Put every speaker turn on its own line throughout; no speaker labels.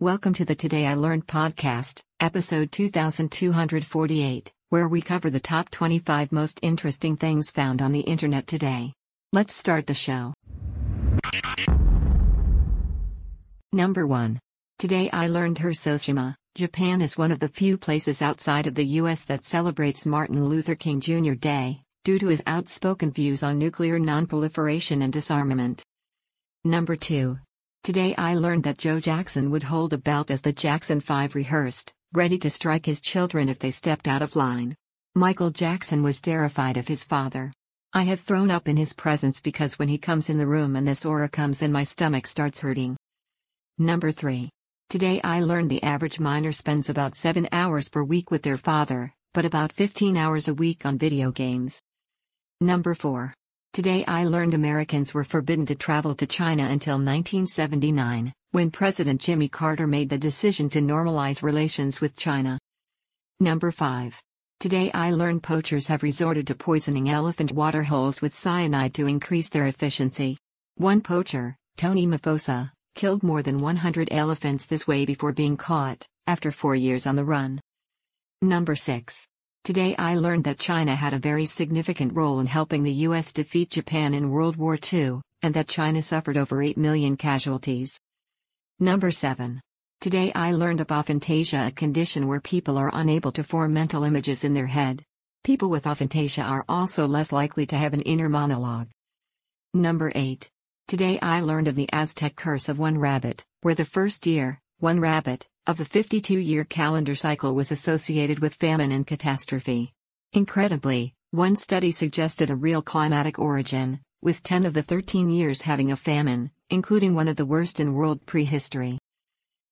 Welcome to the Today I Learned podcast, episode 2248, where we cover the top 25 most interesting things found on the internet today. Let's start the show. Number 1. Today I learned Hiroshima, Japan is one of the few places outside of the US that celebrates Martin Luther King Jr. Day, due to his outspoken views on nuclear nonproliferation and disarmament. Number 2. Today I learned that Joe Jackson would hold a belt as the Jackson 5 rehearsed, ready to strike his children if they stepped out of line. Michael Jackson was terrified of his father. I have thrown up in his presence because when he comes in the room and this aura comes in my stomach starts hurting. Number 3. Today I learned the average minor spends about 7 hours per week with their father, but about 15 hours a week on video games. Number 4. Today I learned Americans were forbidden to travel to China until 1979, when President Jimmy Carter made the decision to normalize relations with China. Number 5. Today I learned poachers have resorted to poisoning elephant water holes with cyanide to increase their efficiency. One poacher, Tony Mafosa, killed more than 100 elephants this way before being caught, after four years on the run. Number 6. Today I learned that China had a very significant role in helping the US defeat Japan in World War II, and that China suffered over 8 million casualties. Number 7. Today I learned of aphantasia, a condition where people are unable to form mental images in their head. People with aphantasia are also less likely to have an inner monologue. Number 8. Today I learned of the Aztec curse of one rabbit, where the first year, one rabbit, of the 52 year calendar cycle was associated with famine and catastrophe. Incredibly, one study suggested a real climatic origin, with 10 of the 13 years having a famine, including one of the worst in world prehistory.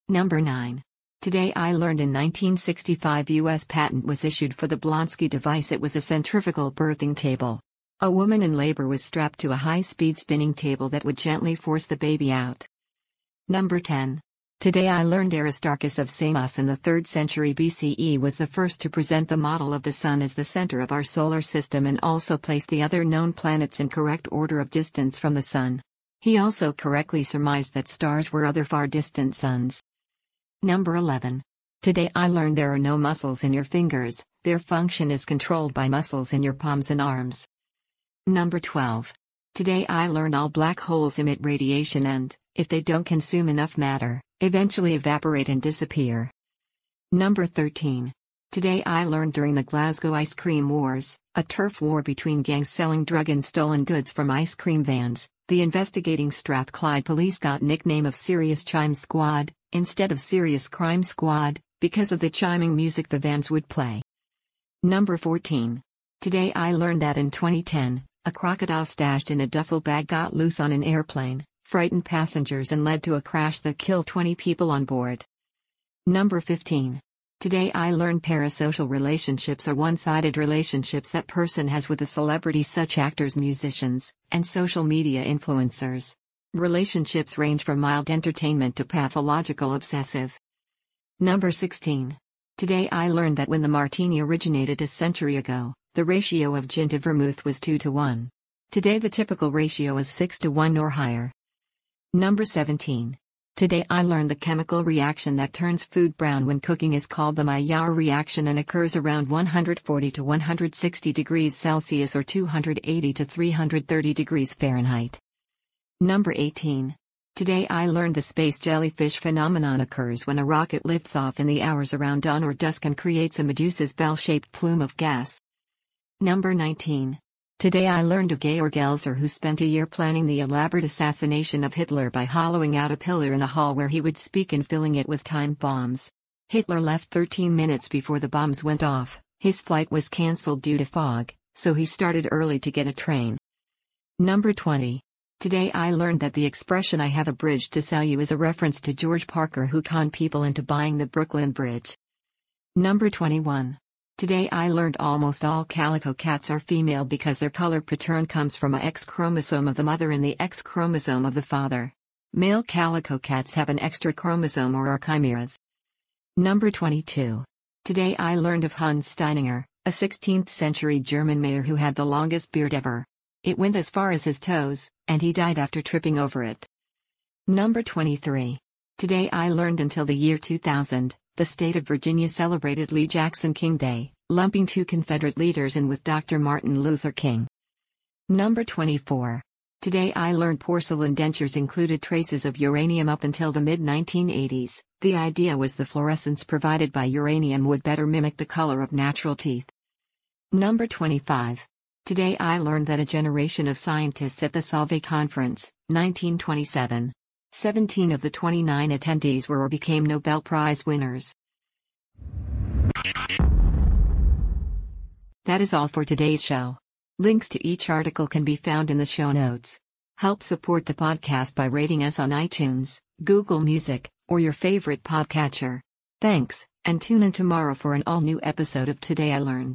Number 9. Today I learned in 1965 US patent was issued for the Blonsky device it was a centrifugal birthing table. A woman in labor was strapped to a high-speed spinning table that would gently force the baby out. Number 10. Today I learned Aristarchus of Samos in the 3rd century BCE was the first to present the model of the Sun as the center of our solar system and also place the other known planets in correct order of distance from the Sun. He also correctly surmised that stars were other far distant suns. Number 11. Today I learned there are no muscles in your fingers, their function is controlled by muscles in your palms and arms. Number 12. Today I learned all black holes emit radiation and, if they don't consume enough matter, eventually evaporate and disappear. Number 13. Today I learned during the Glasgow Ice Cream Wars, a turf war between gangs selling drug and stolen goods from ice cream vans, the investigating Strathclyde police got nickname of Serious Chime Squad, instead of Serious Crime Squad, because of the chiming music the vans would play. Number 14. Today I learned that in 2010, a crocodile stashed in a duffel bag got loose on an airplane, frightened passengers and led to a crash that killed 20 people on board. Number 15. Today I learned parasocial relationships are one-sided relationships that person has with a celebrity such actors musicians, and social media influencers. Relationships range from mild entertainment to pathological obsessive. Number 16. Today I learned that when the martini originated a century ago, the ratio of gin to vermouth was 2 to 1. Today the typical ratio is 6 to 1 or higher. Number 17. Today I learned the chemical reaction that turns food brown when cooking is called the Maillard reaction and occurs around 140 to 160 degrees Celsius or 280 to 330 degrees Fahrenheit. Number 18. Today I learned the space jellyfish phenomenon occurs when a rocket lifts off in the hours around dawn or dusk and creates a Medusa's bell-shaped plume of gas. Number 19. Today I learned of Georg Elser who spent a year planning the elaborate assassination of Hitler by hollowing out a pillar in the hall where he would speak and filling it with time bombs. Hitler left 13 minutes before the bombs went off, his flight was cancelled due to fog, so he started early to get a train. Number 20. Today I learned that the expression I have a bridge to sell you is a reference to George Parker who conned people into buying the Brooklyn Bridge. Number 21. Today I learned almost all calico cats are female because their color pattern comes from a X chromosome of the mother and the X chromosome of the father. Male calico cats have an extra chromosome or are chimeras. Number 22. Today I learned of Hans Steininger, a 16th century German mayor who had the longest beard ever. It went as far as his toes, and he died after tripping over it. Number 23. Today I learned until the year 2000, the state of Virginia celebrated Lee Jackson King Day, lumping two Confederate leaders in with Dr. Martin Luther King. Number 24. Today I learned porcelain dentures included traces of uranium up until the mid 1980s. The idea was the fluorescence provided by uranium would better mimic the color of natural teeth. Number 25. Today I learned that a generation of scientists at the Solvay Conference, 1927. 17 of the 29 attendees were or became Nobel Prize winners. That is all for today's show. Links to each article can be found in the show notes. Help support the podcast by rating us on iTunes, Google Music, or your favorite podcatcher. Thanks, and tune in tomorrow for an all new episode of Today I Learned.